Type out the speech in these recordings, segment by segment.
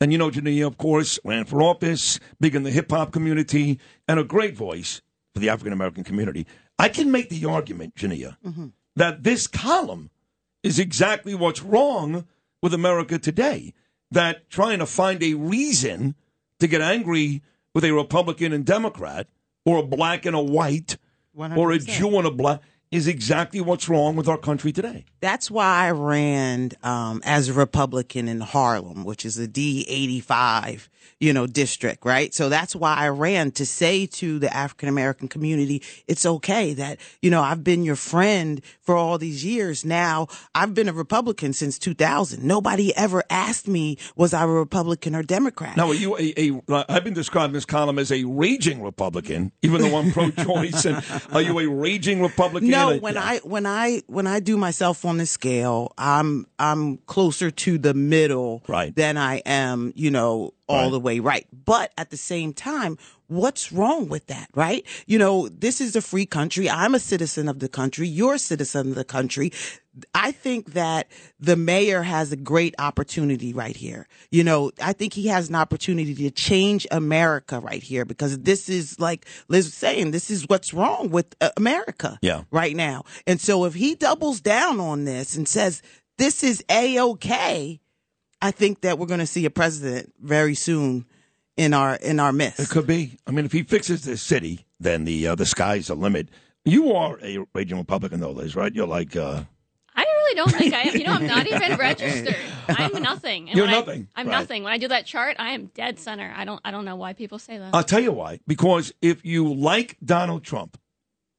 And you know, Jania, of course, ran for office, big in the hip hop community, and a great voice for the African American community. I can make the argument, Jania, that this column is exactly what's wrong with America today. That trying to find a reason to get angry with a Republican and Democrat, or a black and a white, or a Jew and a black, is exactly what's wrong with our country today. That's why I ran um, as a Republican in Harlem, which is a D85, you know, district, right? So that's why I ran to say to the African American community, it's okay that, you know, I've been your friend for all these years. Now I've been a Republican since 2000. Nobody ever asked me, was I a Republican or Democrat? Now, are you a, a? I've been describing this column as a raging Republican, even though I'm pro-choice. and are you a raging Republican? No, Uh, when. I when I when I do myself on the scale, I'm I'm closer to the middle Right. than I am, you know, all Right. the way right. But at the same time, what's wrong with that, right? You know, this is a free country. I'm a citizen of the country. You're a citizen of the country. I think that the mayor has a great opportunity right here. You know, I think he has an opportunity to change America right here because this is like Liz was saying, this is what's wrong with uh, America Yeah. right now. And so if he doubles down on this and says this is a okay, I think that we're going to see a president very soon in our in our midst. It could be. I mean, if he fixes this city, then the uh, the sky's the limit. You are a raging Republican, though, Liz, right? You're like, uh, I really don't think I am. You know, I'm not even registered. I'm nothing. And You're when I- nothing, I'm right. nothing. When I do that chart, I am dead center. I don't. I don't know why people say that. I'll tell you why. Because if you like Donald Trump,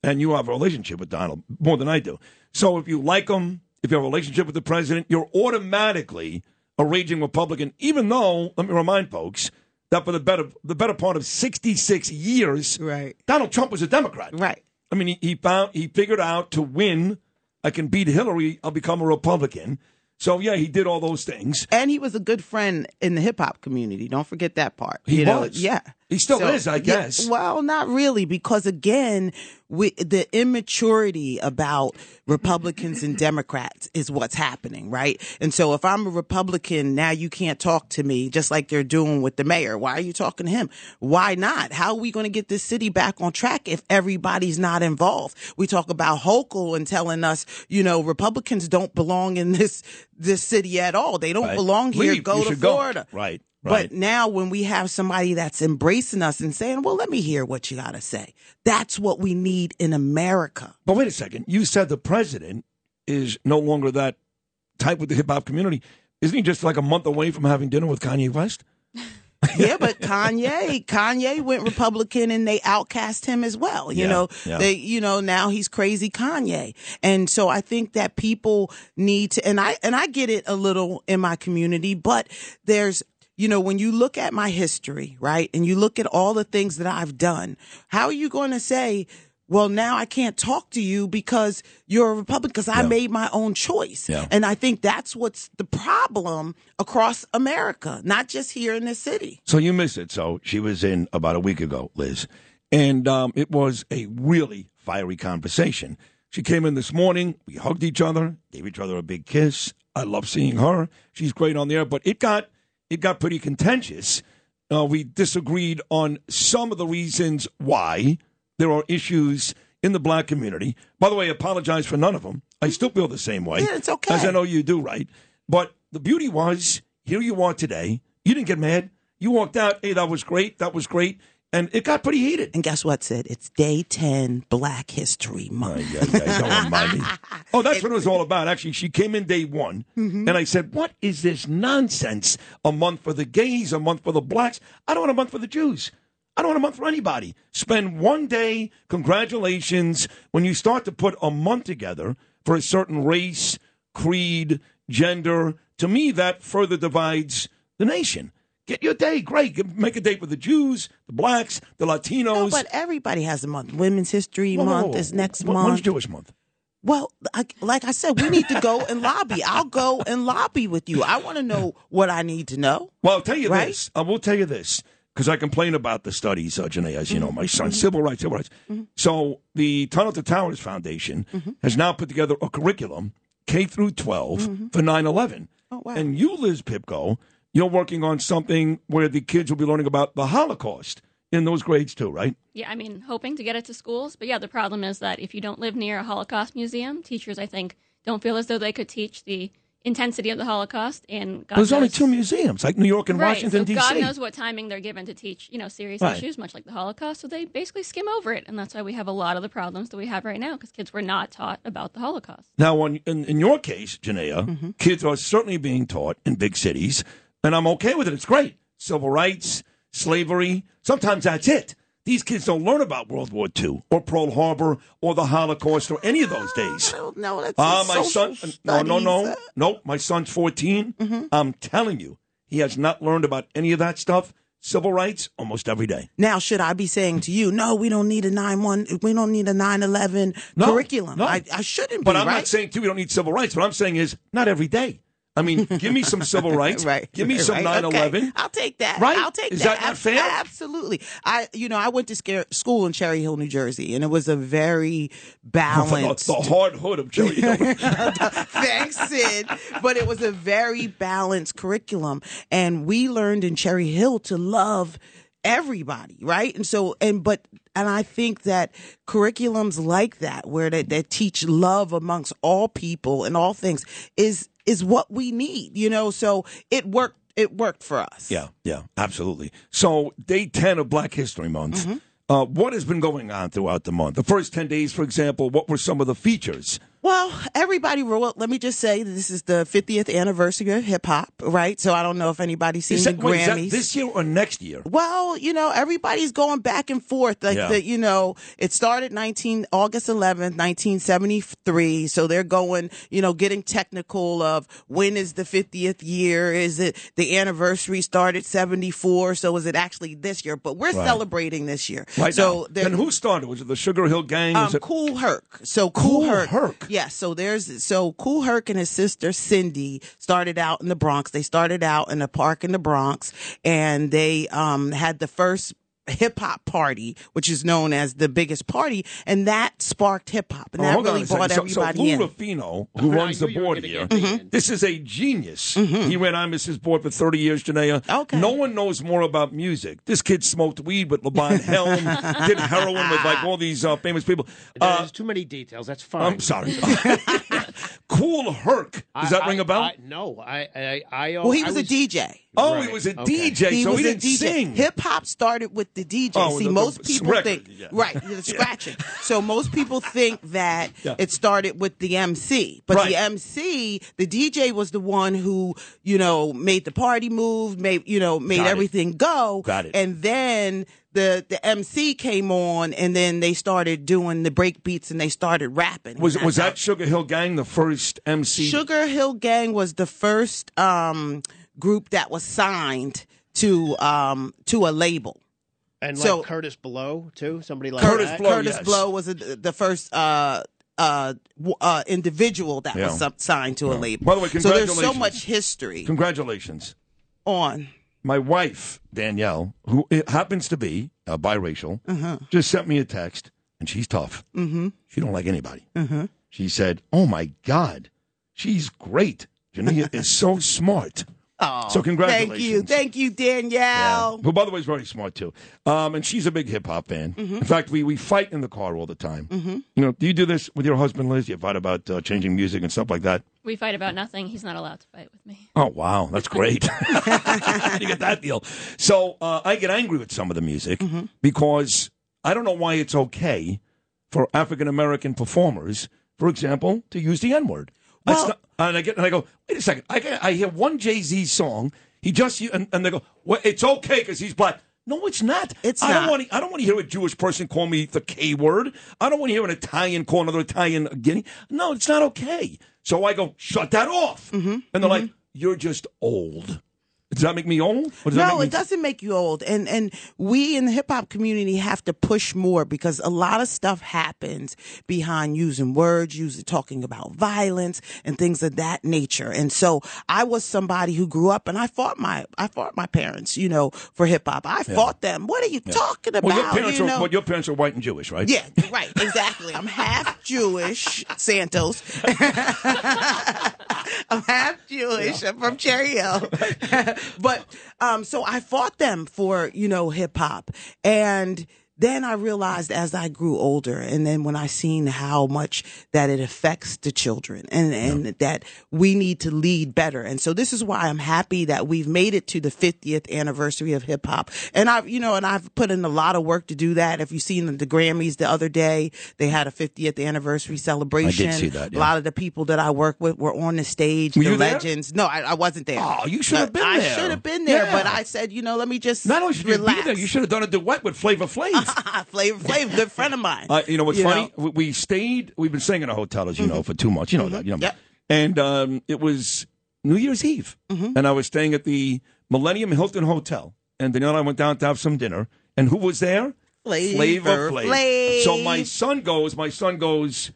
and you have a relationship with Donald more than I do, so if you like him, if you have a relationship with the president, you're automatically a raging Republican. Even though, let me remind folks that for the better the better part of 66 years, Right. Donald Trump was a Democrat. Right. I mean, he, he found he figured out to win. I can beat Hillary. I'll become a Republican. So yeah, he did all those things. And he was a good friend in the hip hop community. Don't forget that part. He you know? was. Yeah. He still is, I yeah, guess. well, not really, because again, we, the immaturity about Republicans and Democrats is what's happening, right? And so if I'm a Republican, now you can't talk to me just like they're doing with the mayor. Why are you talking to him? Why not? How are we going to get this city back on track if everybody's not involved? We talk about Hochul and telling us, you know, Republicans don't belong in this, this city at all. They don't Right. belong here. Leave. Go You to should go. Florida. Right, right. But now when we have somebody that's embracing us and saying, well, let me hear what you got to say. That's what we need in America. But wait a second. You said the president is no longer that type with the hip hop community. Isn't he just like a month away from having dinner with Kanye West? yeah, but Kanye, Kanye went Republican and they outcast him as well. You Yeah, know, yeah. they, you know, now he's crazy Kanye. And so I think that people need to, and I, and I get it a little in my community, but there's, you know, when you look at my history, right, and you look at all the things that I've done, how are you going to say, well, now I can't talk to you because you're a Republican because I Yeah. made my own choice. Yeah. And I think that's what's the problem across America, not just here in the city. So you missed it. So she was in about a week ago, Liz, and um, it was a really fiery conversation. She came in this morning. We hugged each other, gave each other a big kiss. I love seeing her. She's great on there, but it got it got pretty contentious. Uh, we disagreed on some of the reasons why there are issues in the black community. By the way, I apologize for none of them. I still feel the same way. Yeah, it's okay. As I know you do, right? But the beauty was, here you are today. You didn't get mad. You walked out, hey, that was great. That was great. And it got pretty heated. And guess what, Sid? It's day 10 Black History Month. Ay, ay, ay, don't remind me. Oh, that's what it was all about. Actually, she came in day one, Mm-hmm. and I said, "What is this nonsense? A month for the gays, a month for the blacks. I don't want a month for the Jews. I don't want a month for anybody. Spend one day. Congratulations. When you start to put a month together for a certain race, creed, gender, to me that further divides the nation. Get your day. Great. Make a date with the Jews, the blacks, the Latinos. No, but everybody has a month. Women's History Whoa, whoa, Month whoa. is next Wh- When's month. Jewish month? Well, I, like I said, we need to go and lobby. I'll go and lobby with you. I want to know what I need to know. Well, I'll tell you Right? this. I will tell you this because I complain about the studies, uh, Janae, as you know, my son, mm-hmm. civil rights, civil rights. Mm-hmm. So the Tunnel to Towers Foundation mm-hmm. has now put together a curriculum K through 12 for 9 11. Oh, wow. And you, Liz Pipko, you're working on something where the kids will be learning about the Holocaust in those grades too, right? Yeah, I mean, hoping to get it to schools. But yeah, the problem is that if you don't live near a Holocaust museum, teachers, I think, don't feel as though they could teach the intensity of the Holocaust. And God There's only two museums, like New York and right, Washington, so D.C. God knows what timing they're given to teach, you know, serious Right. issues, much like the Holocaust. So they basically skim over it, and that's why we have a lot of the problems that we have right now because kids were not taught about the Holocaust. Now, on, in, in your case, Janaea, Mm-hmm. kids are certainly being taught in big cities, and I'm okay with it. It's great. Civil rights, slavery. Sometimes that's it. These kids don't learn about World War II or Pearl Harbor or the Holocaust or any of those days. No, no, that's Ah, my son. social No, no, no, studies. no. My son's 14. Mm-hmm. I'm telling you, he has not learned about any of that stuff. Civil rights almost every day. Now, should I be saying to you, no, we don't need a nine one, we don't need a nine eleven No, curriculum? no. I, I shouldn't But be I'm right. not saying too we don't need civil rights. What I'm saying is not every day. I mean, give me some civil rights. right. Give me right, some right. 9/11. Okay. I'll take that. Right? I'll take Is that. that not fair? Absolutely. I, you know, I went to scare, school in Cherry Hill, New Jersey, and it was a very oh, balanced. the hard hood of Cherry Hill. Thanks, Sid. But it was a very balanced curriculum. And we learned in Cherry Hill to love everybody, right? And so, and, but, and I think that curriculums like that, where they, that teach love amongst all people and all things is, is what we need, you know? So it worked, it worked for us. yeah, yeah, absolutely. So, day 10 of Black History Month. Mm-hmm. Uh, what has been going on throughout the month? The first 10 days, for example, what were some of the features? Well, everybody, well, let me just say this is the 50th anniversary of hip hop, right? So I don't know if anybody's seen Is the that, wait, is that Grammys. this year or next year? Well, you know, everybody's going back and forth. Like Yeah. the, you know, it started 19 August 11th, 1973. So they're going, you know, getting technical of when is the 50th year? Is it the anniversary started 74? So is it actually this year? But we're celebrating this year. Right so now. And who started? Was it the Sugarhill Gang? Um, it- Kool Herc. So Cool, Kool Herc. Herc. Yes. So there's so Kool Herc and his sister Cindy started out in the Bronx. They started out in a park in the Bronx, and they um had the first hip hop party, which is known as the biggest party, and that sparked hip hop, and Oh, that really a second. brought So- everybody so, Lou in. Rufino, who runs the knew you were board here, get me this is a genius. Mm-hmm. He ran on Mrs. Board for 30 years, Janaea. Okay. No one knows more about music. This kid smoked weed with Levon Helm, did heroin with like all these uh, famous people. Uh, There's too many details. That's fine. I'm sorry. Kool Herc. Does that I- ring a bell? I, no, I, I, I. well, he I was, a DJ. oh, Right, he was a okay. DJ, He so was he a didn't DJ. sing. Hip hop started with the DJ. Oh, See, the- the most people record, think yeah. right the scratching. So most people think that Yeah. it started with the MC, but Right. the MC, the DJ was the one who you know made the party move, made you know made Got it. everything go. Got it. And then the the MC came on, and then they started doing the break beats, and they started rapping. was was that Sugarhill Gang the first MC? Sugar Hill Gang was the first um, group that was signed to um, to a label. and like so- Kurtis Blow too. Somebody like Kurtis that. Blow. Kurtis yes. Blow was a, the first uh, uh, uh, individual that Yeah. was signed to a label. By the way, congratulations. so there's so much history Congratulations. on. My wife Danielle, who happens to be uh, biracial, Uh-huh. just sent me a text, and she's tough. Mm-hmm. She don't like anybody. Mm-hmm. She said, "Oh my God, she's great. Jania is so smart." Oh, So congratulations. Thank you, thank you, Yeah. Danielle. Who, by the way, is very smart too. Um, and she's a big hip hop fan. Mm-hmm. In fact, we, we fight in the car all the time. Mm-hmm. You know, do you do this with your husband, Liz? You fight about uh, changing music and stuff like that. We fight about nothing. He's not allowed to fight with me. Oh wow, that's great! you get that deal. So uh, I get angry with some of the music Mm-hmm. because I don't know why it's okay for African American performers, for example, to use the N word. Well- and I get and I go, wait a second. I get, I hear one Jay Z song. He just and, and they go, well, it's okay because he's black. No, it's not. It's I don't not. want. To, I don't want to hear a Jewish person call me the K word. I don't want to hear an Italian call another Italian a guinea. No, it's not okay. So I go, shut that off. Mm-hmm. And they're like, you're just old. Does that make me old? Or does that No, make it doesn't make you old. And and we in the hip hop community have to push more because a lot of stuff happens behind using words, using talking about violence and things of that nature. And so I was somebody who grew up and I fought my I fought my parents, you know, for hip hop. I fought them. What are you talking about? Well, your parents you are well, your parents are white and Jewish, right? Yeah, right, exactly. I'm half Jewish, Santos. I'm half Jewish. I'm from Cherry Hill. but um, so I fought them for, you know, hip hop. And then I realized as I grew older, and then when I seen how much that it affects the children and, and that we need to lead better. And so this is why I'm happy that we've made it to the 50th anniversary of hip hop. And I've, you know, and I've put in a lot of work to do that. If you've seen the Grammys the other day, they had a 50th anniversary celebration. I did see that, yeah. A lot of the people that I work with were on the stage, Were the you there? legends. No, I, I wasn't there. Oh, you should have been I there. I should have been there, Yeah. but I said, you know, let me just Not only should you be there, you should have done a duet with Flavor Flav. Flavor Flav, good friend of mine. Uh, you know what's You funny? know? Mm-hmm. We, we stayed. We've been staying in a hotel, as you know, for two months. You know that. You know. Yep. And um, it was New Year's Eve, Mm-hmm. and I was staying at the Millennium Hilton Hotel. And Danielle and I went down to have some dinner. And who was there? Flavor Flav. Flav. So my son goes. My son goes.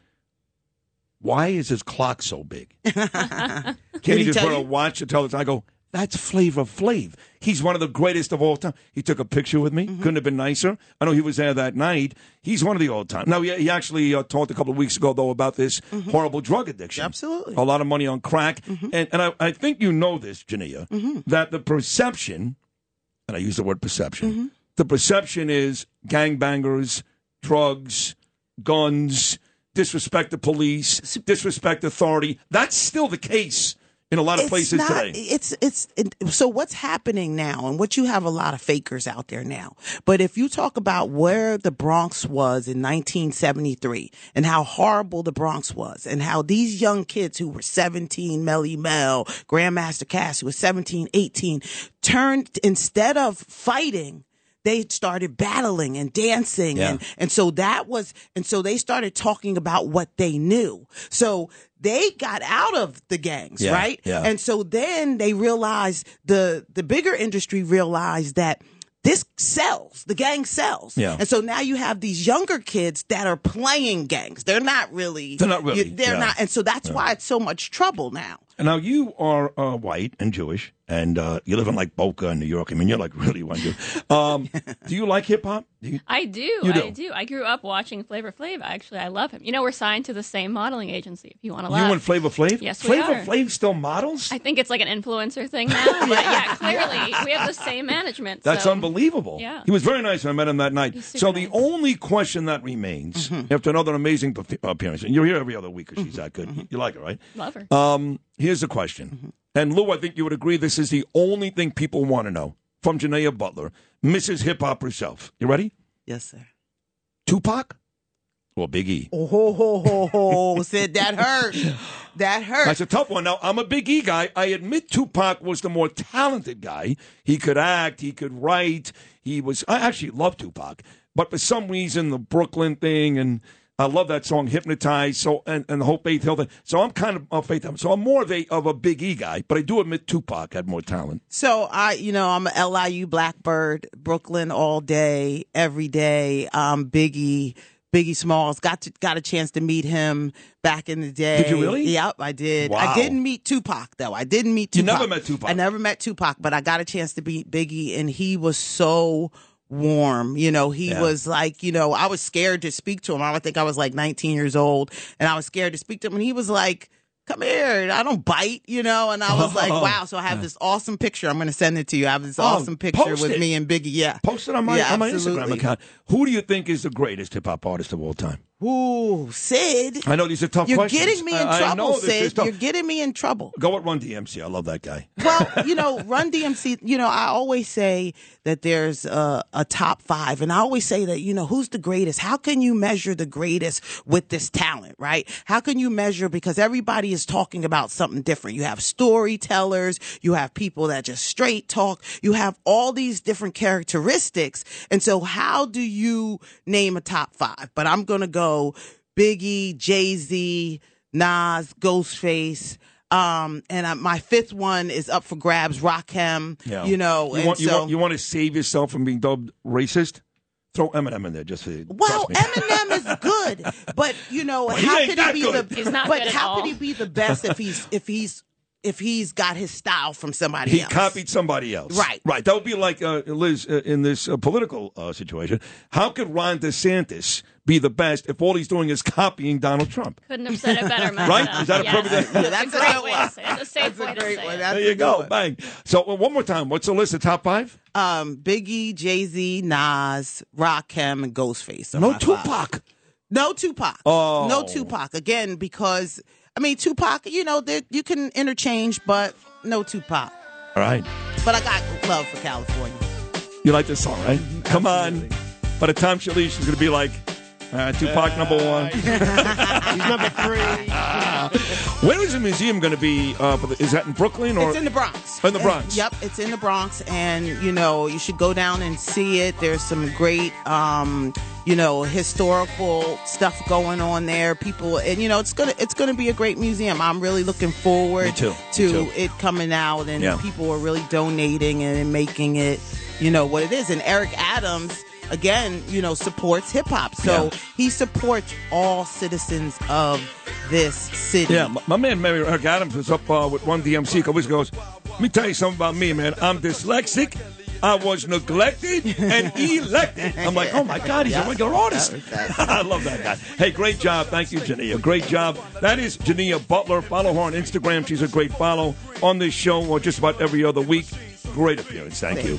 Why is his clock so big? Can he just put a watch to tell us? I go. That's Flavor Flav. He's one of the greatest of all time. He took a picture with me. Mm-hmm. Couldn't have been nicer. I know he was there that night. He's one of the all time. Now, he, he actually uh, talked a couple of weeks ago, though, about this horrible drug addiction. Mm-hmm. Absolutely. A lot of money on crack. Mm-hmm. And, and I, I think you know this, Jania, that the perception, and I use the word perception, Mm-hmm. the perception is gangbangers, drugs, guns, disrespect the police, disrespect authority. That's still the case in a lot of It's places not- today. It's it's it, so what's happening now, and what you have a lot of fakers out there now. But if you talk about where the Bronx was in 1973 and how horrible the Bronx was, and how these young kids who were 17, Melle Mel, Grandmaster Caz, who was 17, 18, turned instead of fighting. They started battling and dancing Yeah. and and so that was, and so they started talking about what they knew. So they got out of the gangs, Yeah, right? yeah. And so then they realized the the bigger industry realized that this sells. The gang sells. Yeah. And so now you have these younger kids that are playing gangs. They're not really. They're not really, They're yeah. not. And so that's why it's so much trouble now. Now you are uh, white and Jewish, and uh, you live in like Boca in New York. I mean, you're like really one dude. Um, do you like hip hop? Do you- I do. You do. I do. I grew up watching Flavor Flav. Actually, I love him. You know, we're signed to the same modeling agency. If you want to You laugh. and Flavor Flav? Yes, we Flavor are. Flav still models? I think it's like an influencer thing now. But yeah, clearly we have the same management. That's so- unbelievable. Yeah. He was very nice when I met him that night. So the nice. only question that remains after another amazing appearance, and you're here every other week because she's that good. You like her, right? Love her. Um, here's the question. And Lou, I think you would agree this is the only thing people want to know from Janaea Butler, Mrs. Hip Hop herself. You ready? Yes, sir. Tupac or Big E? Oh, ho, ho, ho, ho. Said that hurt. That hurt. That's a tough one. Now, I'm a Big E guy. I admit Tupac was the more talented guy. He could act, he could write. He was, I actually love Tupac. But for some reason, the Brooklyn thing, and I love that song, Hypnotized, so, and, and the whole Faith Hill thing. So I'm kind of, of Faith Hill. So I'm more of a, of a Big E guy, but I do admit Tupac had more talent. So I, you know, I'm a LIU Blackbird, Brooklyn all day, every day. Um, Biggie, Biggie Smalls. Got to, got a chance to meet him back in the day. Did you really? Yep, I did. Wow. I didn't meet Tupac though. I didn't meet You Tupac. never met Tupac? I never met Tupac, but I got a chance to meet Biggie, and he was so warm. You know, he Yeah. was like, you know, I was scared to speak to him. I think I was like 19 years old, and I was scared to speak to him, and he was like. Come here. I don't bite, you know? And I was like, oh. wow. So I have this awesome picture. I'm going to send it to you. I have this Oh, awesome picture with it. me and Biggie. Yeah. Post it on my, Yeah, on my Instagram account. Who do you think is the greatest hip hop artist of all time? Ooh, Sid. I know these are tough You're questions. getting me in I- I know trouble, this is Sid. tough. You're getting me in trouble. Go with Run DMC. I love that guy. Well, you know, Run DMC, you know, I always say that there's a, a top five. And I always say that, you know, who's the greatest? How can you measure the greatest with this talent, right? How can you measure? Because everybody is talking about something different. You have storytellers, you have people that just straight talk, you have all these different characteristics. And so, how do you name a top five? But I'm going to go Biggie, Jay Z, Nas, Ghostface. Um, and I, my fifth one is up for grabs. Rakim, you know, you and want, you, want, you want to save yourself from being dubbed racist? Throw Eminem in there just for well, trust me. Eminem is good, but you know he how ain't could he be good. the? Not but good at how all. could he be the best if he's if he's if he's got his style from somebody He else? copied somebody else. Right. Right. That would be like uh, Liz uh, in this uh, political uh, situation. How could Ron DeSantis be the best if all he's doing is copying Donald Trump? Couldn't have said it better myself. Right? Is that a Yes. perfect- Yeah, that's a a great way to say it. That's a That's a great say That's There a you go. one. Bang. So uh, one more time. What's the list of top five? Um, Biggie, Jay Z, Nas, Rakim, and Ghostface. No my five. Tupac. No Tupac. Oh. No Tupac. Again, because I mean Tupac, you know, there- you can interchange, but no Tupac. All right. But I got love for California. You like this song, right? Come on. By the time she leaves, she's going to be like, uh, Tupac number one. He's number three. Where is the museum going to be? Uh, is that in Brooklyn or It's in the Bronx. In the Bronx. Yep, it's in the Bronx, and you know you should go down and see it. There's some great, um, you know, historical stuff going on there. People, and you know, it's gonna it's gonna be a great museum. I'm really looking forward. To too. it coming out, and Yeah. people are really donating and making it, you know, what it is. And Eric Adams. Again, you know, supports hip hop. So Yeah. he supports all citizens of this city. Yeah, my, my man Mary Eric Adams was up uh, with Run DMC a couple. Goes, Let me tell you something about me, man. I'm dyslexic. I was neglected and elected. I'm like, oh my God, he's a regular artist. I love that guy. Hey, great job. Thank you, Jania. Great job. That is Jania Butler. Follow her on Instagram. She's a great follow on this show or just about every other week. Great appearance. Thank you.